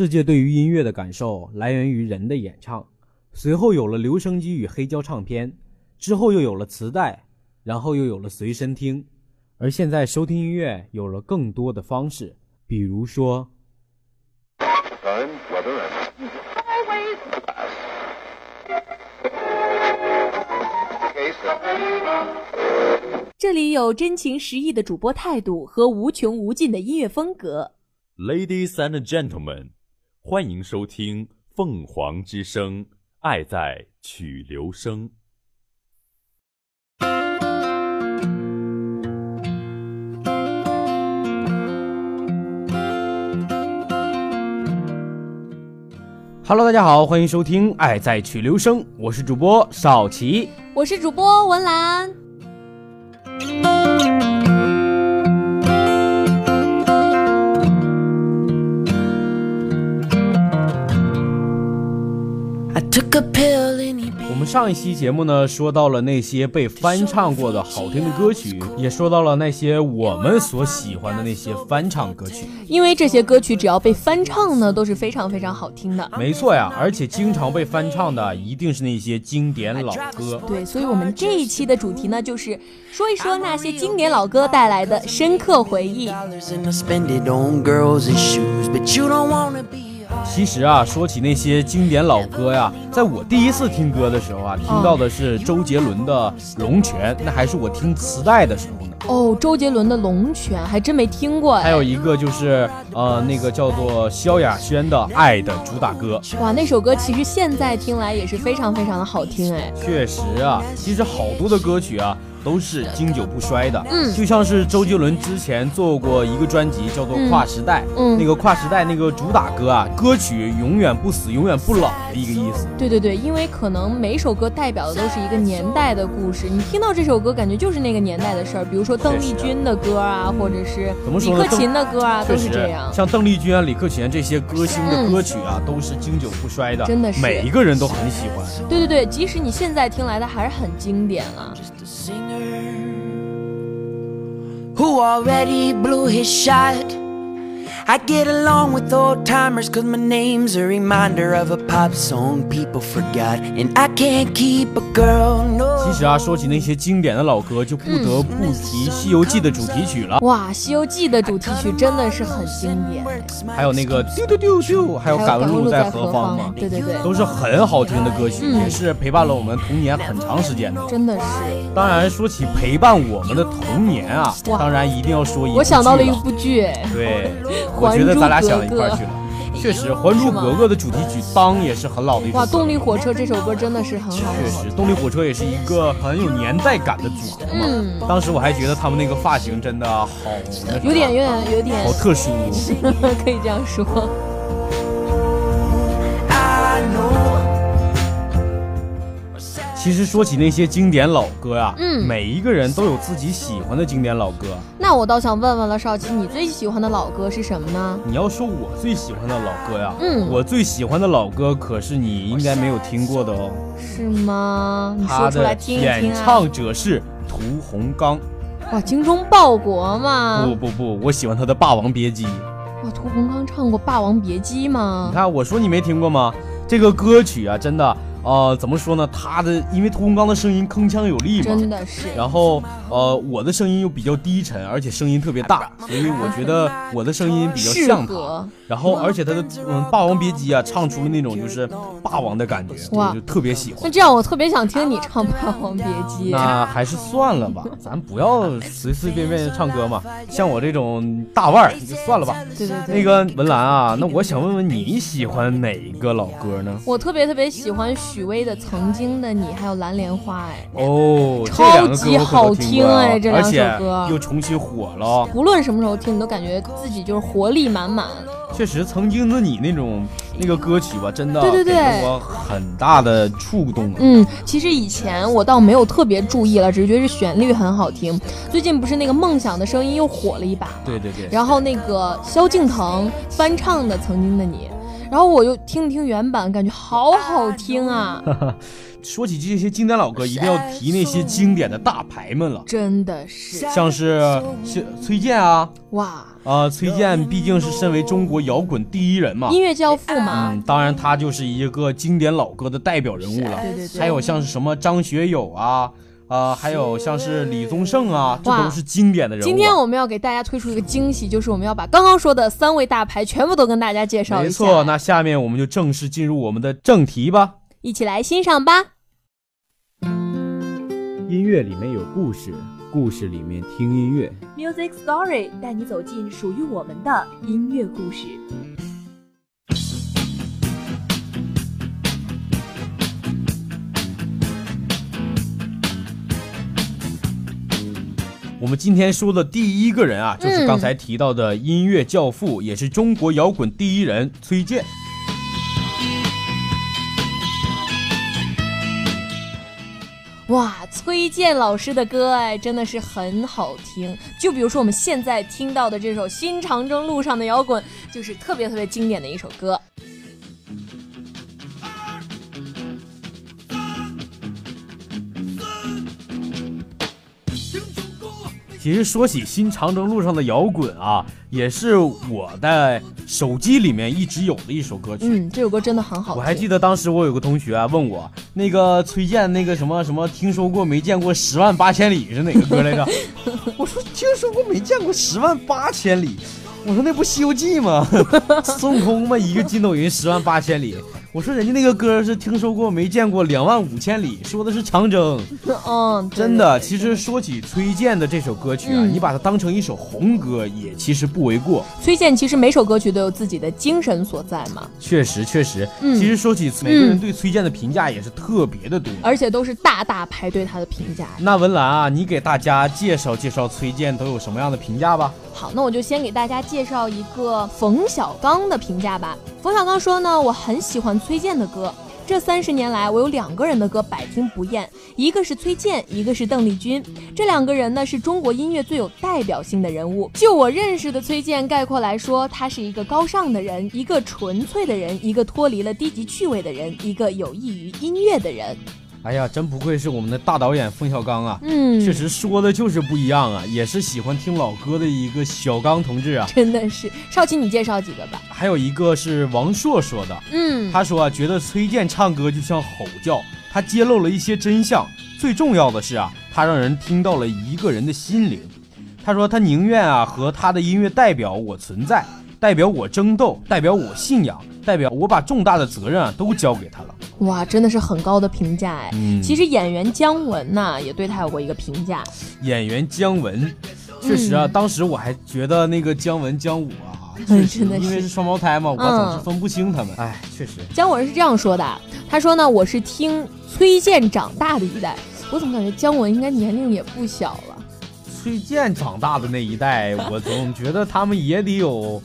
世界对于音乐的感受来源于人的演唱，随后有了留声机与黑胶唱片，之后又有了磁带，然后又有了随身听，而现在收听音乐有了更多的方式，比如说。这里有真情实意的主播态度和无穷无尽的音乐风格。Ladies and gentlemen，欢迎收听凤凰之声，爱在曲流声。Hello，大家好，欢迎收听《爱在曲流声》，我是主播少奇。我是主播文兰。我们上一期节目呢，说到了那些被翻唱过的好听的歌曲，也说到了那些我们所喜欢的那些翻唱歌曲。因为这些歌曲只要被翻唱呢，都是非常非常好听的。没错呀，而且经常被翻唱的一定是那些经典老歌。对，所以我们这一期的主题呢，就是说一说那些经典老歌带来的深刻回忆。其实啊，说起那些经典老歌呀，在我第一次听歌的时候啊，听到的是周杰伦的《龙泉》，那还是我听磁带的时候呢。哦，周杰伦的《龙泉》还真没听过哎。还有一个就是呃，那个叫做萧亚轩的《爱》的主打歌。哇，那首歌其实现在听来也是非常非常的好听哎。确实啊，其实好多的歌曲啊都是经久不衰的。嗯就像是周杰伦之前做过一个专辑叫做《跨时代》，嗯那个跨时代那个主打歌啊，歌曲永远不死，永远不老的一个意思。对对对，因为可能每首歌代表的都是一个年代的故事，你听到这首歌感觉就是那个年代的事儿，比如说邓丽君的歌啊，或者是李克勤的歌啊，都是这样，。像邓丽君啊、李克勤这些歌星的嗯歌曲啊，都是经久不衰的，真的是每一个人都很喜欢。对对对，即使你现在听来的还是很经典了。Singer who already blew his shot. I get along with old timers cause my name's a reminder of a pop song people forgot. And I can't keep a girl, 其 no. 实啊，说起那些经典的老歌，就不得不提《西游记》的主题曲了，哇，《西游记》的主题曲真的是很经典，还有那个丢丢丢丢，还有还有敢问路在何方嘛，对对对，都是很好听的歌曲，嗯。也是陪伴了我们童年很长时间的。真的是。当然，说起陪伴我们的童年啊，哇。当然一定要说一部我想到了剧一部剧，哎，对，我觉得咱俩想到一块去了。确实，《还珠格格》的主题曲当也是很老的一首哇，动力火车这首歌真的是很好确实，动力火车也是一个很有年代感的组合嘛。嗯当时我还觉得他们那个发型真的好有点有点有点好，特殊。可以这样说。其实说起那些经典老歌呀、嗯每一个人都有自己喜欢的经典老歌。那我倒想问问了，少奇，你最喜欢的老歌是什么呢？你要说我最喜欢的老歌呀，嗯我最喜欢的老歌可是你应该没有听过的哦。是吗？你他说出来的听一演听啊！唱者是屠洪刚。哇，精忠报国嘛！不不不，我喜欢他的《霸王别姬》。哇，屠洪刚唱过《霸王别姬》吗你？看，我说你没听过吗？这个歌曲啊，真的，呃，怎么说呢？他的因为屠洪刚的声音铿锵有力嘛，真的是。然后呃，我的声音又比较低沉，而且声音特别大，所以我觉得我的声音比较像他。然后，而且他的嗯《霸王别姬》啊，唱出了那种就是霸王的感觉，我就特别喜欢。那这样，我特别想听你唱《霸王别姬》。那还是算了吧，咱不要随随便便唱歌嘛。像我这种大腕儿，就算了吧。对对对。那个文兰啊，那我想问问你喜欢哪一个老歌呢？我特别特别喜欢许巍的《曾经的你》，还有《蓝莲花》哎，哦，超级好听哎这两首歌又重新火了。无论什么时候听，你都感觉自己就是活力满满。确实，曾经的你那种那个歌曲吧，真的对对对给我很大的触动啊。嗯，其实以前我倒没有特别注意了，只是觉得旋律很好听。最近不是那个《梦想的声音》又火了一把吗？对对对，然后那个萧敬腾翻唱的《曾经的你》，然后我又听了听原版，感觉好好听啊，说起这些经典老歌，一定要提那些经典的大牌们了，真的是。像是像崔健啊，哇，啊、崔健毕竟是身为中国摇滚第一人嘛，音乐教父嘛，嗯，当然他就是一个经典老歌的代表人物了。对对对。还有像是什么张学友啊，啊、还有像是李宗盛啊，这都是经典的人物啊。今天我们要给大家推出一个惊喜，就是我们要把刚刚说的三位大牌全部都跟大家介绍一下。没错，那下面我们就正式进入我们的正题吧。一起来欣赏吧。音乐里面有故事，故事里面听音乐。Music Story 带你走进属于我们的音乐故事。我们今天说的第一个人啊，就是刚才提到的音乐教父，也是中国摇滚第一人崔健。哇，崔健老师的歌哎，真的是很好听。就比如说我们现在听到的这首《新长征路上的摇滚》，就是特别特别经典的一首歌。其实说起新长征路上的摇滚啊，也是我在手机里面一直有的一首歌曲。嗯，这首歌真的很好听。我还记得当时我有个同学啊问我，那个崔健那个什么什么，听说过没见过十万八千里是哪个歌来着？我说听说过没见过十万八千里。我说那不《西游记》吗？孙悟空嘛，一个筋斗云十万八千里。我说人家那个歌是听说过没见过两万五千里，说的是长征。嗯，对真的，其实说起崔健的这首歌曲啊，嗯你把它当成一首红歌，也其实不为过。崔健其实每首歌曲都有自己的精神所在嘛，确实，确实，嗯其实说起每个人对崔健的评价也是特别的多。而且都是大大排队他的评价。那文兰啊，你给大家介绍介绍崔健都有什么样的评价吧？好，那我就先给大家介绍一个冯小刚的评价吧。冯小刚说呢，我很喜欢崔健的歌。这三十年来，我有两个人的歌百听不厌，一个是崔健，一个是邓丽君。这两个人呢，是中国音乐最有代表性的人物。就我认识的崔健，概括来说，他是一个高尚的人，一个纯粹的人，一个脱离了低级趣味的人，一个有益于音乐的人。哎呀，真不愧是我们的大导演冯小刚啊！嗯，确实说的就是不一样啊，也是喜欢听老歌的一个小刚同志啊。真的是。少奇，你介绍几个吧。还有一个是王朔说的，嗯，他说啊，觉得崔健唱歌就像吼叫，他揭露了一些真相。最重要的是啊，他让人听到了一个人的心灵。他说他宁愿啊和他的音乐代表我存在，代表我争斗，代表我信仰，代表我把重大的责任啊都交给他了。哇，真的是很高的评价哎。嗯其实演员姜文呐、也对他有过一个评价。演员姜文，确实啊，嗯当时我还觉得那个姜文姜武啊，真的是因为是双胞胎嘛，我嗯总是分不清他们。哎，确实。姜文是这样说的，他说呢，我是听崔健长大的一代。我怎么感觉姜文应该年龄也不小了？崔健长大的那一代，我总觉得他们也得有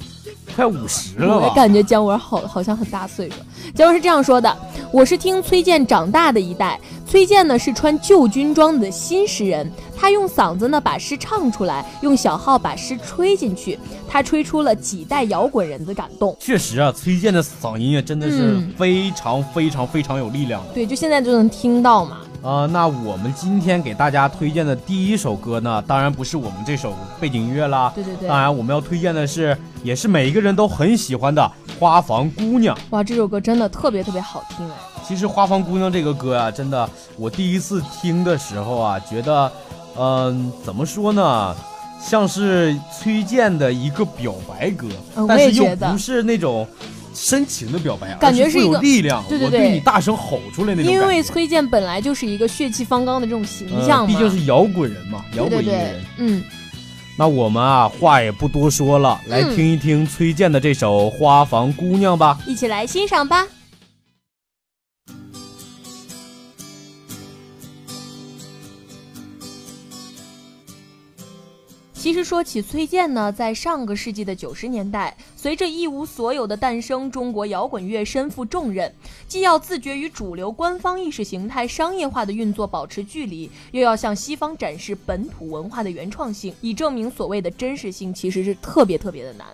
快五十了吧？我感觉姜文好好像很大岁数。姜文是这样说的：“我是听崔健长大的一代。崔健呢是穿旧军装的新诗人，他用嗓子呢把诗唱出来，用小号把诗吹进去，他吹出了几代摇滚人的感动。确实啊，崔健的嗓音啊，真的是嗯非常非常非常有力量的。对，就现在就能听到嘛。啊、那我们今天给大家推荐的第一首歌呢，当然不是我们这首背景音乐啦。对对对当然我们要推荐的是，也是每一个人都很喜欢的《花房姑娘》。哇，这首歌真的特别特别好听哎。其实《花房姑娘》这个歌啊，真的，我第一次听的时候啊，觉得，嗯、怎么说呢，像是崔健的一个表白歌，嗯但是又不是那种深情的表白，感觉是有力量，对对对我对你大声吼出来那种因为崔健本来就是一个血气方刚的这种形呃象嘛，毕竟是摇滚人嘛，摇对对对滚音乐人。，嗯，那我们啊，话也不多说了，来嗯听一听崔健的这首《花房姑娘》吧。一起来欣赏吧。其实说起崔健呢，在上个世纪的九十年代，随着一无所有的诞生，中国摇滚乐身负重任，既要自觉与主流官方意识形态商业化的运作保持距离，又要向西方展示本土文化的原创性，以证明所谓的真实性，其实是特别特别的难。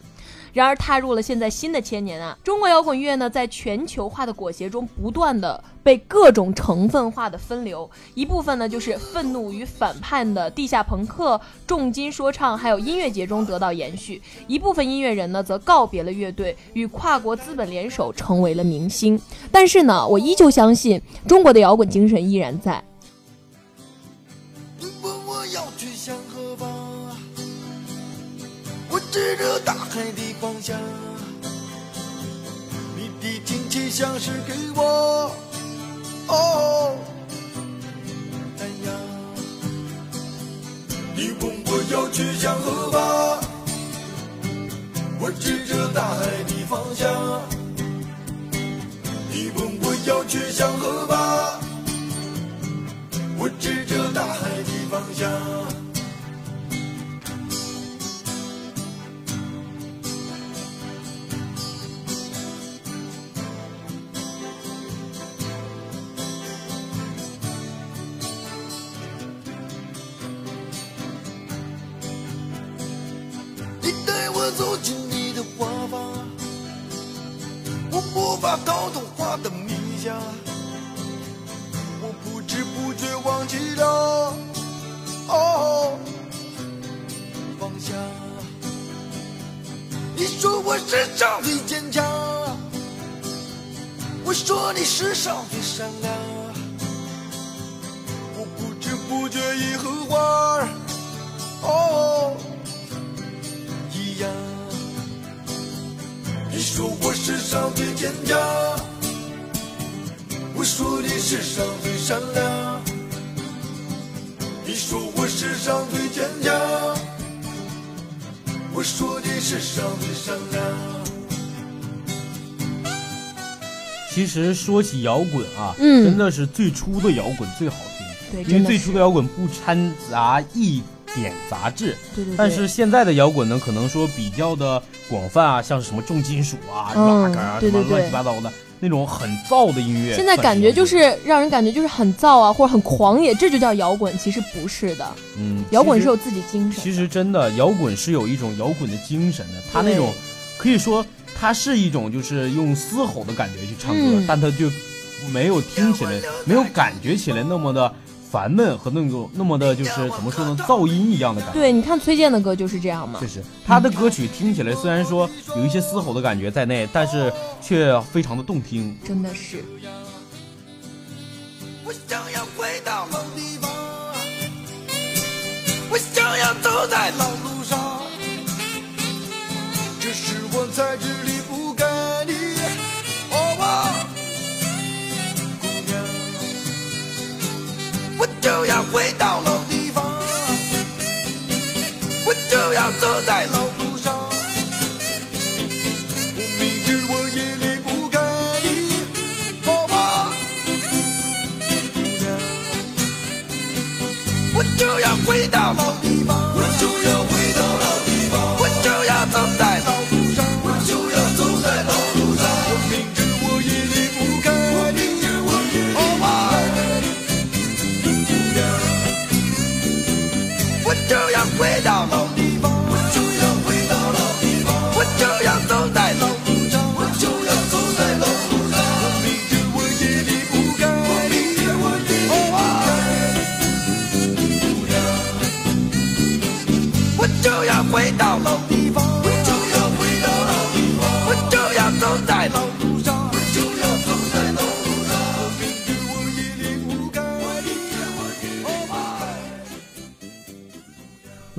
然而，踏入了现在新的千年啊，中国摇滚乐呢，在全球化的裹挟中，不断的被各种成分化的分流。一部分呢，就是愤怒与反叛的地下朋克、重金说唱，还有音乐节中得到延续；一部分音乐人呢，则告别了乐队，与跨国资本联手，成为了明星。但是呢，我依旧相信中国的摇滚精神依然在。指着大海的方向。你的亲切像是给我哦太阳。你问我要去向何方？我指着大海的方向。你问我要去向何方？我指着大海的方向。世上最善良。我不知不觉已和花儿哦一样。你说我世上最坚强。我说你世上最善良，你说我世上最坚强，我说你世上最善良。其实说起摇滚啊，嗯真的是最初的摇滚最好听对，听，因为最初的摇滚不掺杂一点杂质。对对对，但是现在的摇滚呢，可能说比较的广泛啊，像是什么重金属啊、嗯 rock 啊，乱七八糟的那种很燥的音乐。现在感觉就是让人感觉就是很燥啊，或者很狂野，这就叫摇滚。其实不是的，嗯，摇滚是有自己精神的。其实真的摇滚是有一种摇滚的精神的，它那种可以说它是一种就是用嘶吼的感觉去唱歌，嗯但它就没有听起来没有感觉起来那么的烦闷和那种那么的就是怎么说呢噪音一样的感觉。对，你看崔健的歌就是这样嘛确。实，他的歌曲听起来虽然说有一些嘶吼的感觉在内，但是却非常的动听。真的是，我想要回到老地方，我想要走在老路上，这是我才知离回到老地方，我就要走在老路上，我明知我也离不开你，哦我。我就要回到老地方，我就要回到老地方，我就要走在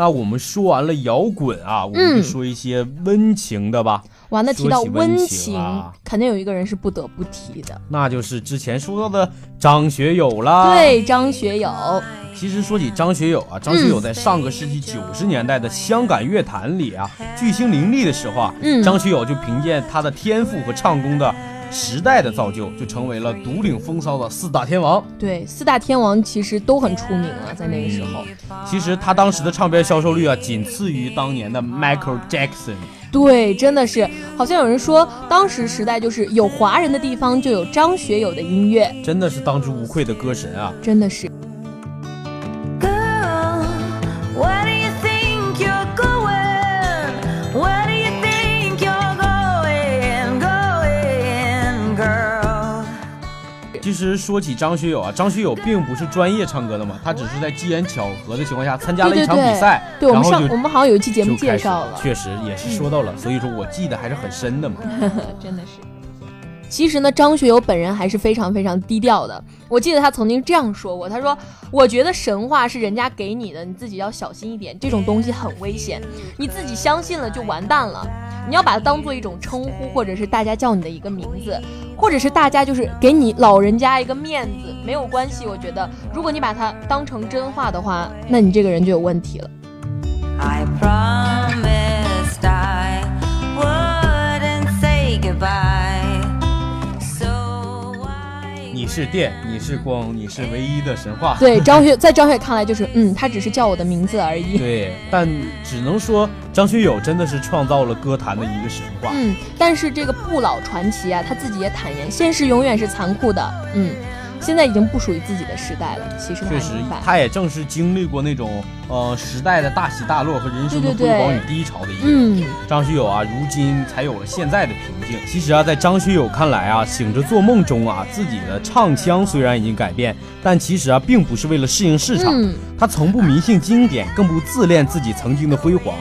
那我们说完了摇滚啊，我们嗯就说一些温情的吧。哇，那提到温温情啊肯定有一个人是不得不提的。那就是之前说到的张学友啦。，对，张学友，其实说起张学友啊，张学友在上个世纪九十年代的香港乐坛里啊，巨星林立的时候啊，嗯张学友就凭借他的天赋和唱功的时代的造就，就成为了独领风骚的四大天王。对，四大天王其实都很出名啊，在那个时候。其实他当时的唱片销售率啊，仅次于当年的 Michael Jackson。对，真的是，好像有人说，当时时代就是有华人的地方就有张学友的音乐，真的是当之无愧的歌神啊！真的是。其实说起张学友啊，张学友并不是专业唱歌的嘛，他只是在机缘巧合的情况下参加了一场比赛，对我们上我们好像有一期节目介绍了，确实也是说到了，所以说我记得还是很深的嘛。真的是。其实呢，张学友本人还是非常非常低调的。我记得他曾经这样说过，他说：“我觉得神话是人家给你的，你自己要小心一点，这种东西很危险，你自己相信了就完蛋了。你要把它当做一种称呼，或者是大家叫你的一个名字，或者是大家就是给你老人家一个面子，没有关系。我觉得，如果你把它当成真话的话，那你这个人就有问题了。是电，你是光，你是唯一的神话。对张学，在张学看来就是，嗯，他只是叫我的名字而已。对，但只能说张学友真的是创造了歌坛的一个神话。嗯，但是这个不老传奇啊，他自己也坦言，现实永远是残酷的。嗯，现在已经不属于自己的时代了。其实他确实他也正是经历过那种呃时代的大起大落和人生的辉煌与低潮的一个。嗯，张学友啊，如今才有了现在的平静。其实啊，在张学友看来啊，醒着做梦中啊，自己的唱腔虽然已经改变，但其实啊，并不是为了适应市场。嗯他从不迷信经典，更不自恋自己曾经的辉煌。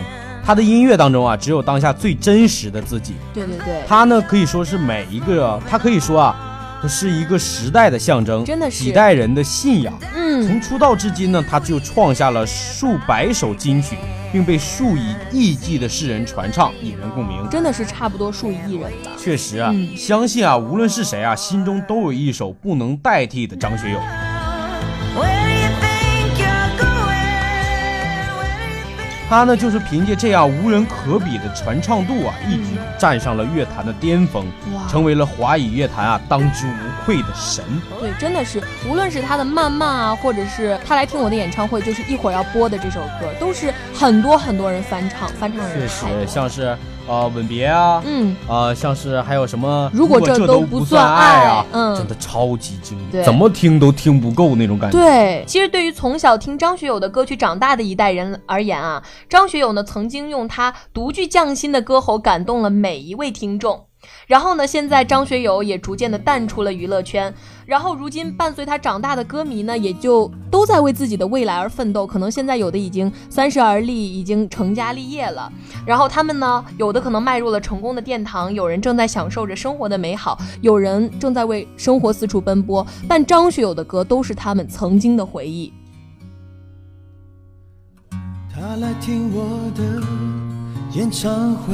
他的音乐当中啊，只有当下最真实的自己。对对对，他呢，可以说是每一个，他可以说啊，他是一个时代的象征，真的是几代人的信仰。嗯，从出道至今呢，他就创下了数百首金曲，并被数以亿计的世人传唱，引人共鸣。真的是差不多数以亿人吧。确实啊，嗯相信啊，无论是谁啊，心中都有一首不能代替的张学友。他呢，就是凭借这样无人可比的传唱度啊，一举站上了乐坛的巅峰，哇。成为了华语乐坛啊当之无愧的神。对，真的是，无论是他的慢慢啊，或者是他来听我的演唱会，就是一会儿要播的这首歌，都是很多很多人翻唱，翻唱的确实像是呃吻别啊，嗯，呃像是还有什么如果这这都不不算爱啊，嗯真的超级经典，怎么听都听不够那种感觉。对，其实对于从小听张学友的歌曲长大的一代人而言啊，张学友呢曾经用他独具匠心的歌喉感动了每一位听众。然后呢，现在张学友也逐渐的淡出了娱乐圈，然后如今伴随他长大的歌迷呢，也就都在为自己的未来而奋斗。可能现在有的已经三十而立，已经成家立业了，然后他们呢，有的可能迈入了成功的殿堂，有人正在享受着生活的美好，有人正在为生活四处奔波。但张学友的歌都是他们曾经的回忆。他来听我的演唱会，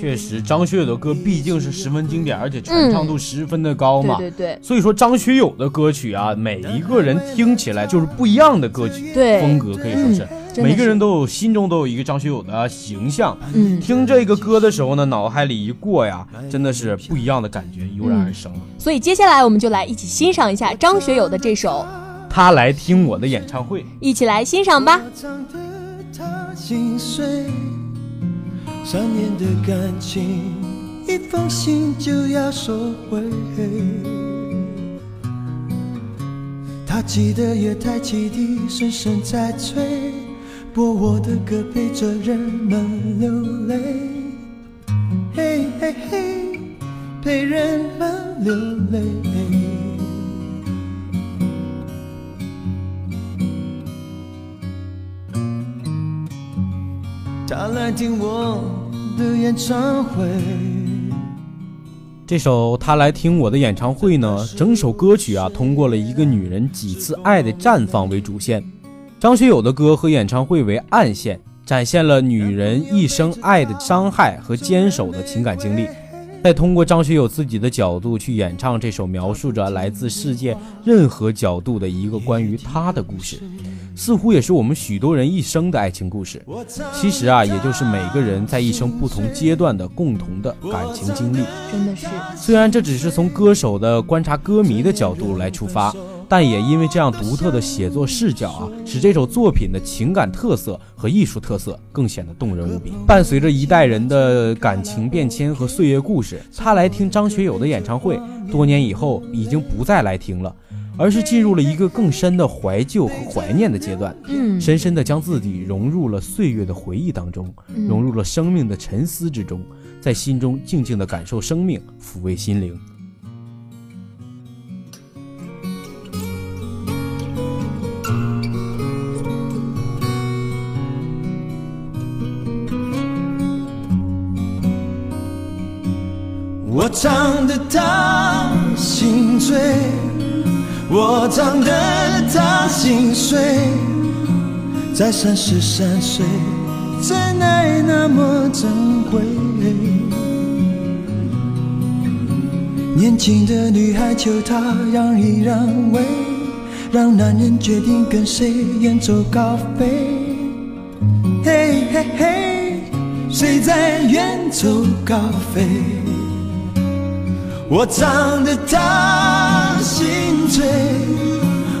确实，张学友的歌毕竟是十分经典，而且传唱度十分的高嘛。对对对所以说，张学友的歌曲啊，每一个人听起来就是不一样的歌曲对风格，可以说是、每个人都有心中都有一个张学友的形象。嗯，听这个歌的时候呢，脑海里一过呀，真的是不一样的感觉油然而生。所以接下来我们就来一起欣赏一下张学友的这首，他来听我的演唱会，一起来欣赏吧。三年的感情，一封信就要收回。他记得月台汽笛声声在催，播我的歌陪着人们流泪，嘿嘿嘿，陪人们流泪。他来听我的演唱会。这首《他来听我的演唱会》呢，整首歌曲啊，通过了一个女人几次爱的绽放为主线。张学友的歌和演唱会为暗线，展现了女人一生爱的伤害和坚守的情感经历。再通过张学友自己的角度去演唱这首描述着来自世界任何角度的一个关于他的故事，似乎也是我们许多人一生的爱情故事。其实啊，也就是每个人在一生不同阶段的共同的感情经历。真的是，虽然这只是从歌手的观察歌迷的角度来出发，但也因为这样独特的写作视角啊，使这首作品的情感特色和艺术特色更显得动人无比。伴随着一代人的感情变迁和岁月故事，他来听张学友的演唱会，多年以后已经不再来听了，而是进入了一个更深的怀旧和怀念的阶段，嗯，深深地将自己融入了岁月的回忆当中，嗯融入了生命的沉思之中，在心中静静地感受生命，抚慰心灵。我唱得他心醉，我唱得他心碎，在三十三岁，真爱那么珍贵。年轻的女孩求他让一让位，让男人决定跟谁远走高飞。嘿嘿嘿，谁在远走高飞？我唱得他心醉，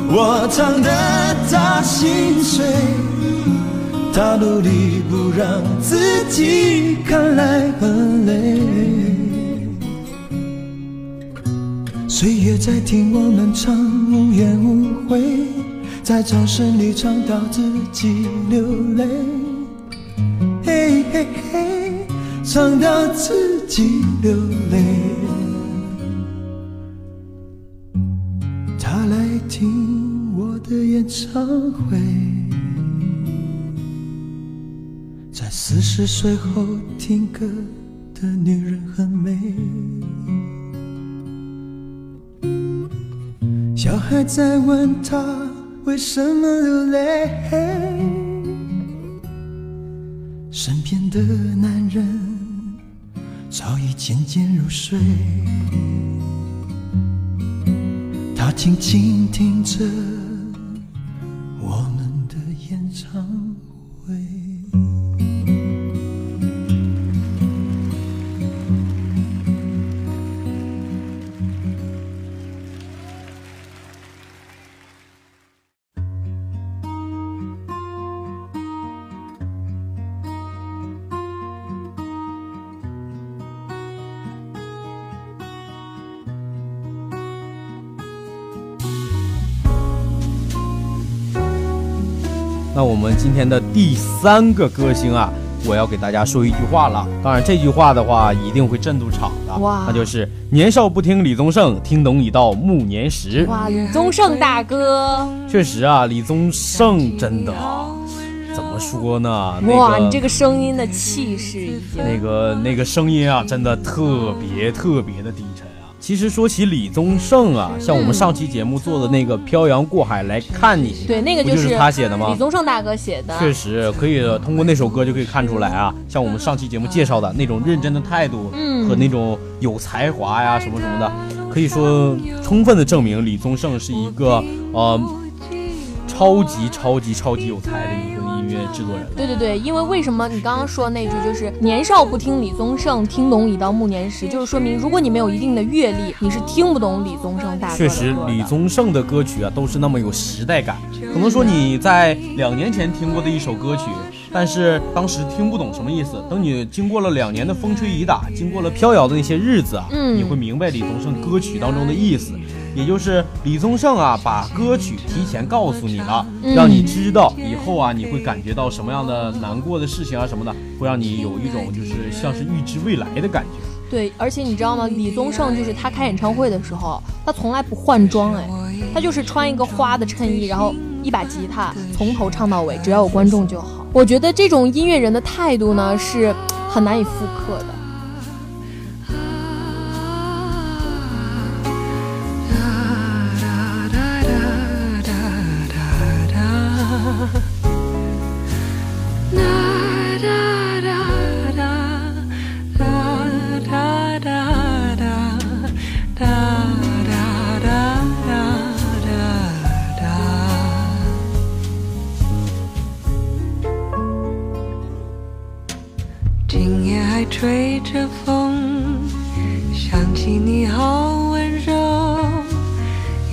我唱得他心碎，他努力不让自己看来很累。岁月在听我们唱，无怨无悔，在掌声里唱到自己流泪。嘿嘿嘿，唱到自己流泪。常会，在四十岁后听歌的女人很美。小孩在问他为什么流泪，身边的男人早已渐渐入睡。他静静听着那我们今天的第三个歌星啊，我要给大家说一句话了。当然，这句话的话一定会震住场的。哇那就是年少不听李宗盛，听懂已到暮年时。哇，李宗盛大哥，确实啊，李宗盛真的啊，怎么说呢？那哇，个你这个声音的气势已经那个那个声音啊，真的特别特别的低沉啊。其实说起李宗盛啊，像我们上期节目做的那个《漂洋过海来看你》，对那个不就是他写的吗？李？宗盛大哥写的，确实可以通过那首歌就可以看出来啊，像我们上期节目介绍的那种认真的态度，嗯。和那种有才华呀什么什么的，可以说充分的证明李宗盛是一个呃超级超级超级有才的一个音乐制作人。对对对，因为为什么你刚刚说那句就是年少不听李宗盛，听懂已到暮年时，就是说明如果你没有一定的阅历，你是听不懂李宗盛大哥的确实，李宗盛的歌曲啊都是那么有时代感。可能说你在两年前听过的一首歌曲，但是当时听不懂什么意思。等你经过了两年的风吹雨打，经过了飘摇的那些日子啊，嗯你会明白李宗盛歌曲当中的意思。也就是李宗盛啊，把歌曲提前告诉你了，嗯让你知道以后啊，你会感觉到什么样的难过的事情啊什么的，会让你有一种就是像是预知未来的感觉。对，而且你知道吗？李宗盛就是他开演唱会的时候，他从来不换装，哎，他就是穿一个花的衬衣，然后一把吉他，从头唱到尾，只要有观众就好。我觉得这种音乐人的态度呢，是很难以复刻的。今夜还吹着风想起你好温柔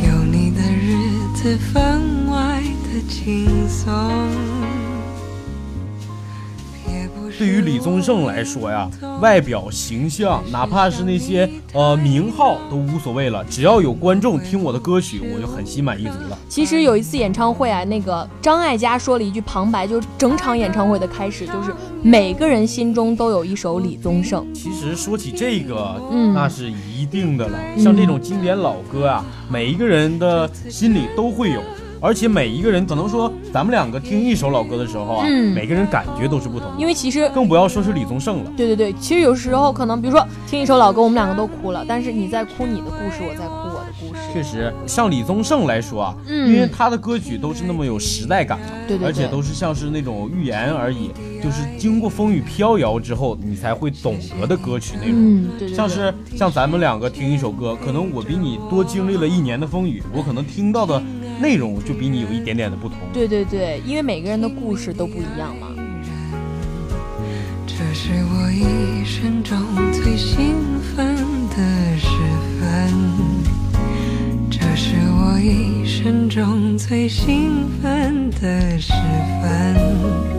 有你的日子分外的轻松。对于李宗盛来说呀，外表形象，哪怕是那些呃名号都无所谓了，只要有观众听我的歌曲，我就很心满意足了。其实有一次演唱会啊，那个张艾嘉说了一句旁白，就是整场演唱会的开始，就是每个人心中都有一首李宗盛。其实说起这个，嗯那是一定的了。像这种经典老歌啊，每一个人的心里都会有，而且每一个人可能说，咱们两个听一首老歌的时候啊，嗯每个人感觉都是不同的。因为其实更不要说是李宗盛了。对对对，其实有时候可能，比如说听一首老歌，我们两个都哭了，但是你在哭你的故事，我在哭我的故事。确实，像李宗盛来说啊，嗯因为他的歌曲都是那么有时代感嘛，对对对而且都是像是那种寓言而已，就是经过风雨飘摇之后，你才会懂得的歌曲内容。嗯，对对对，像是像咱们两个听一首歌，可能我比你多经历了一年的风雨，我可能听到的内容就比你有一点点的不同。对对对，因为每个人的故事都不一样嘛。这是我一生中最兴奋的时分，这是我一生中最兴奋的时分。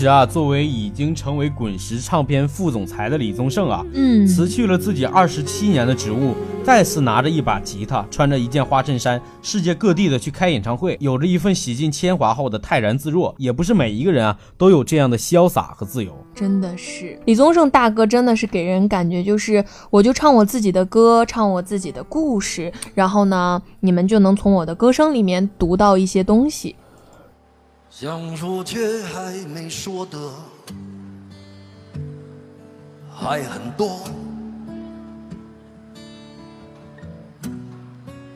实啊，作为已经成为滚石唱片副总裁的李宗盛啊，嗯，辞去了自己二十七年的职务，再次拿着一把吉他，穿着一件花衬衫，世界各地的去开演唱会，有着一份洗尽铅华后的泰然自若。也不是每一个人啊都有这样的潇洒和自由。真的是李宗盛大哥，真的是给人感觉就是，我就唱我自己的歌，唱我自己的故事，然后呢，你们就能从我的歌声里面读到一些东西。想说却还没说的还很多，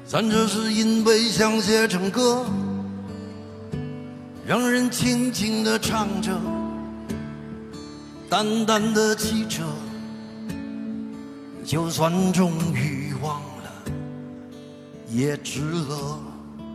咱这是因为想写成歌，让人轻轻的唱着，淡淡的记着，就算终于忘了，也值了。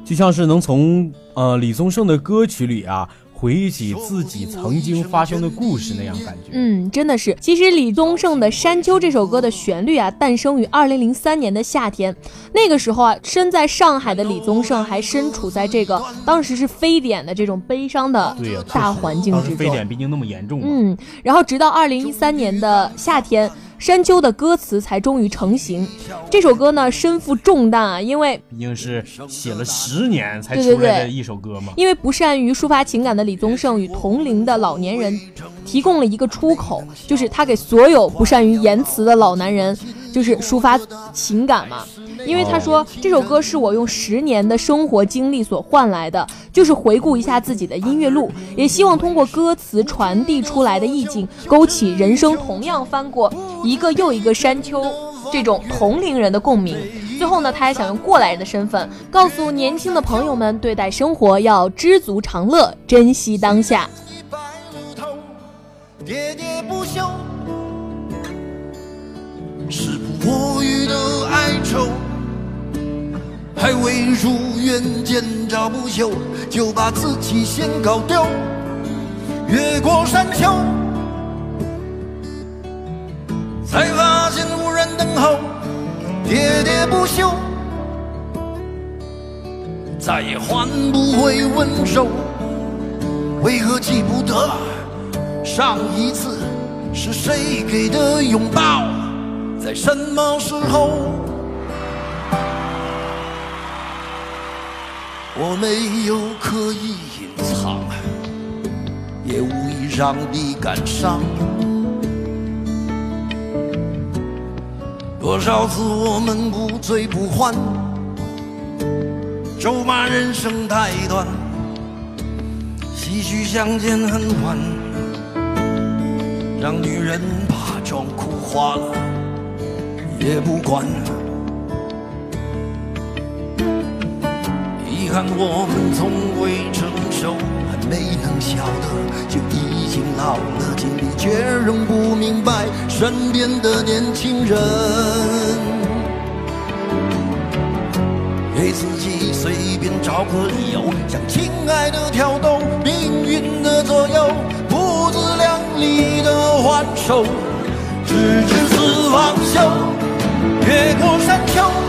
就像是能从呃李宗盛的歌曲里啊回忆起自己曾经发生的故事那样感觉。嗯，真的是。其实李宗盛的《山丘》这首歌的旋律啊，诞生于二零零三年的夏天。那个时候啊，身在上海的李宗盛还身处在这个当时是非典的这种悲伤的、大环境之中。非典毕竟那么严重嘛。嗯，然后直到二零一三年的夏天，《山丘》的歌词才终于成型。这首歌呢，身负重担啊，因为毕竟是写了十年才出来的对一首歌嘛。因为不善于抒发情感的李宗盛与同龄的老年人提供了一个出口，就是他给所有不善于言辞的老男人，就是抒发情感嘛。因为他说这首歌是我用十年的生活经历所换来的，就是回顾一下自己的音乐路，也希望通过歌词传递出来的意境，勾起人生同样翻过一个又一个山丘这种同龄人的共鸣。最后呢，他还想用过来人的身份，告诉年轻的朋友们，对待生活要知足常乐，珍惜当下。白鹭头，喋喋不休，时不我予的哀愁，还未如愿见着不朽，就把自己先搞丢。越过山丘，才发现无人等候，喋喋不休，再也换不回温柔。为何记不得上一次是谁给的拥抱，在什么时候？我没有刻意隐藏，也无意让你感伤。多少次我们不醉不欢，咒骂人生太短。唏嘘相见恨晚，让女人把妆哭花了，也不管。遗憾我们从未成熟，还没能晓得就已经老了，经历却仍不明白身边的年轻人。给自己随便找个理由，向亲爱的挑逗，命运的左右，不自量力的还手，直至死方休，越过山丘。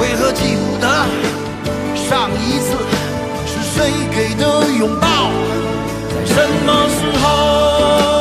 为何记不得上一次是谁给的拥抱，在什么时候？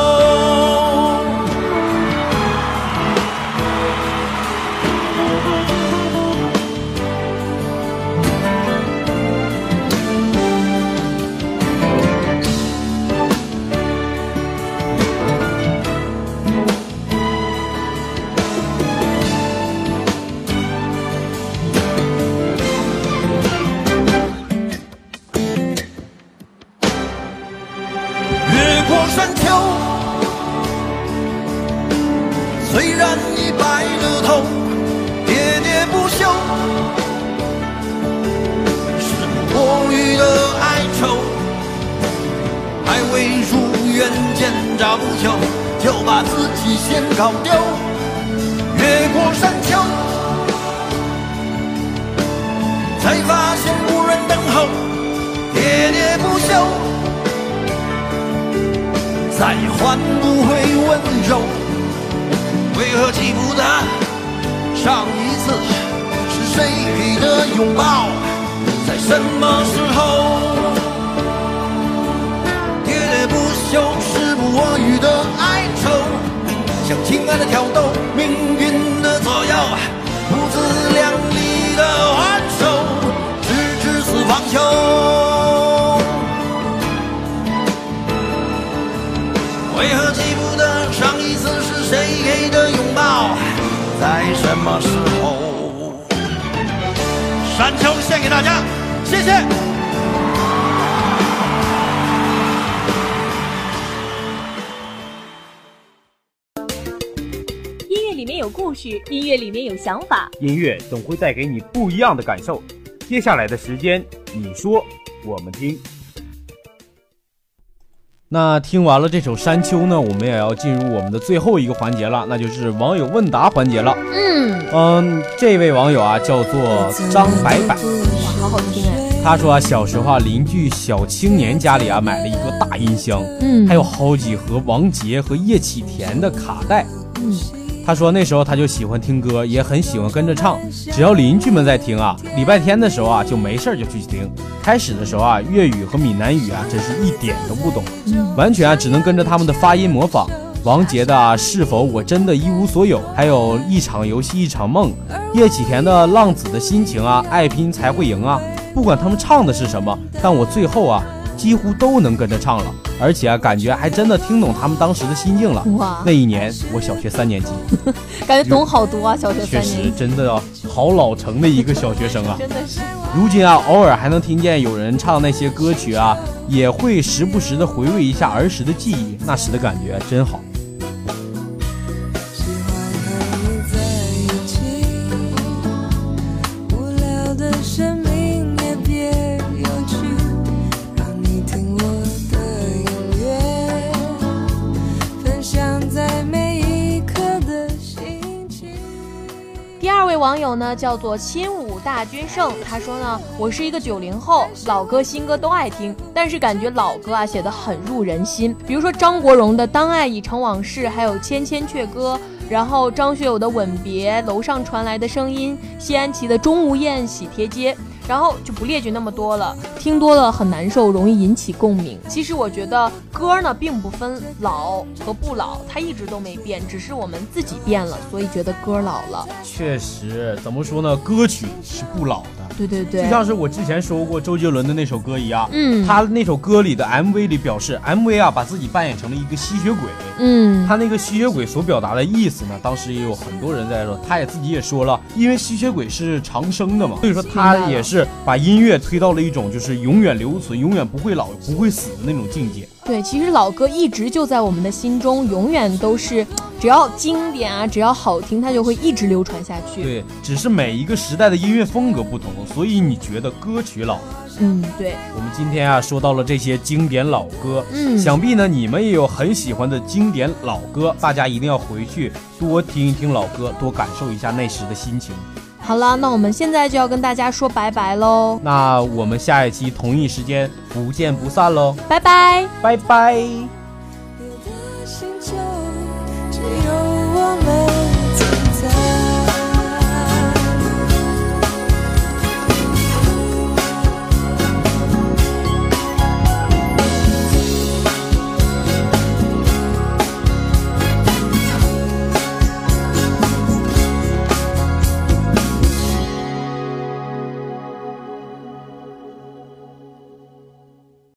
把自己先搞丢。越过山丘，才发现无人等候，喋喋不休。再也换不回温柔。为何记不得上一次是谁给的拥抱，在什么时候？喋喋不休，时不我予的哀愁，向亲爱的挑逗，命运的左右，不自量力的还手，直至死方休。为何记不得上一次是谁给的拥抱，在什么时候？山丘献给大家，谢谢。音乐里面有故事，音乐里面有想法，音乐总会带给你不一样的感受。接下来的时间，你说，我们听。那听完了这首《山丘》呢，我们也要进入我们的最后一个环节了，那就是网友问答环节了。嗯，嗯，这位网友啊叫做张白白，哇，好好听哎。他说啊，小时候啊，邻居小青年家里啊买了一个大音箱，嗯还有好几盒王杰和叶启田的卡带。嗯，他说那时候他就喜欢听歌，也很喜欢跟着唱。只要邻居们在听啊，礼拜天的时候啊就没事就去听。开始的时候啊，粤语和闽南语啊真是一点都不懂，完全啊只能跟着他们的发音模仿。王杰的啊是否我真的一无所有，还有一场游戏一场梦，叶启田的浪子的心情啊，爱拼才会赢啊。不管他们唱的是什么，但我最后啊几乎都能跟着唱了，而且啊感觉还真的听懂他们当时的心境了。哇那一年我小学三年级，感觉懂好多啊，小学确实三年级，真的好老成的一个小学生啊。真的是。如今啊，偶尔还能听见有人唱那些歌曲啊，也会时不时的回味一下儿时的记忆，那时的感觉真好。呢叫做亲武大军胜，他说呢，我是一个九零后，老歌新歌都爱听，但是感觉老歌啊写的很入人心，比如说张国荣的《当爱已成往事》，还有《千千阙歌》，然后张学友的《吻别》，楼上传来的声音，谢安琪的《钟无艳》，喜帖街。然后就不列举那么多了，听多了很难受，容易引起共鸣。其实我觉得歌呢，并不分老和不老，它一直都没变，只是我们自己变了，所以觉得歌老了。确实，怎么说呢？歌曲是不老的。对对对，就像是我之前说过周杰伦的那首歌一样，嗯他那首歌里的 MV 里表示，MV 啊把自己扮演成了一个吸血鬼，嗯，他那个吸血鬼所表达的意思呢，当时也有很多人在说，他也自己也说了，因为吸血鬼是长生的嘛，所以说他也是把音乐推到了一种就是永远留存、永远不会老、不会死的那种境界。对，其实老歌一直就在我们的心中，永远都是，只要经典啊，只要好听，它就会一直流传下去。对，只是每一个时代的音乐风格不同，所以你觉得歌曲老。嗯，对，我们今天啊说到了这些经典老歌，嗯想必呢你们也有很喜欢的经典老歌，大家一定要回去多听一听老歌，多感受一下那时的心情。好了，那我们现在就要跟大家说拜拜喽，那我们下一期同一时间不见不散喽，拜拜。拜拜。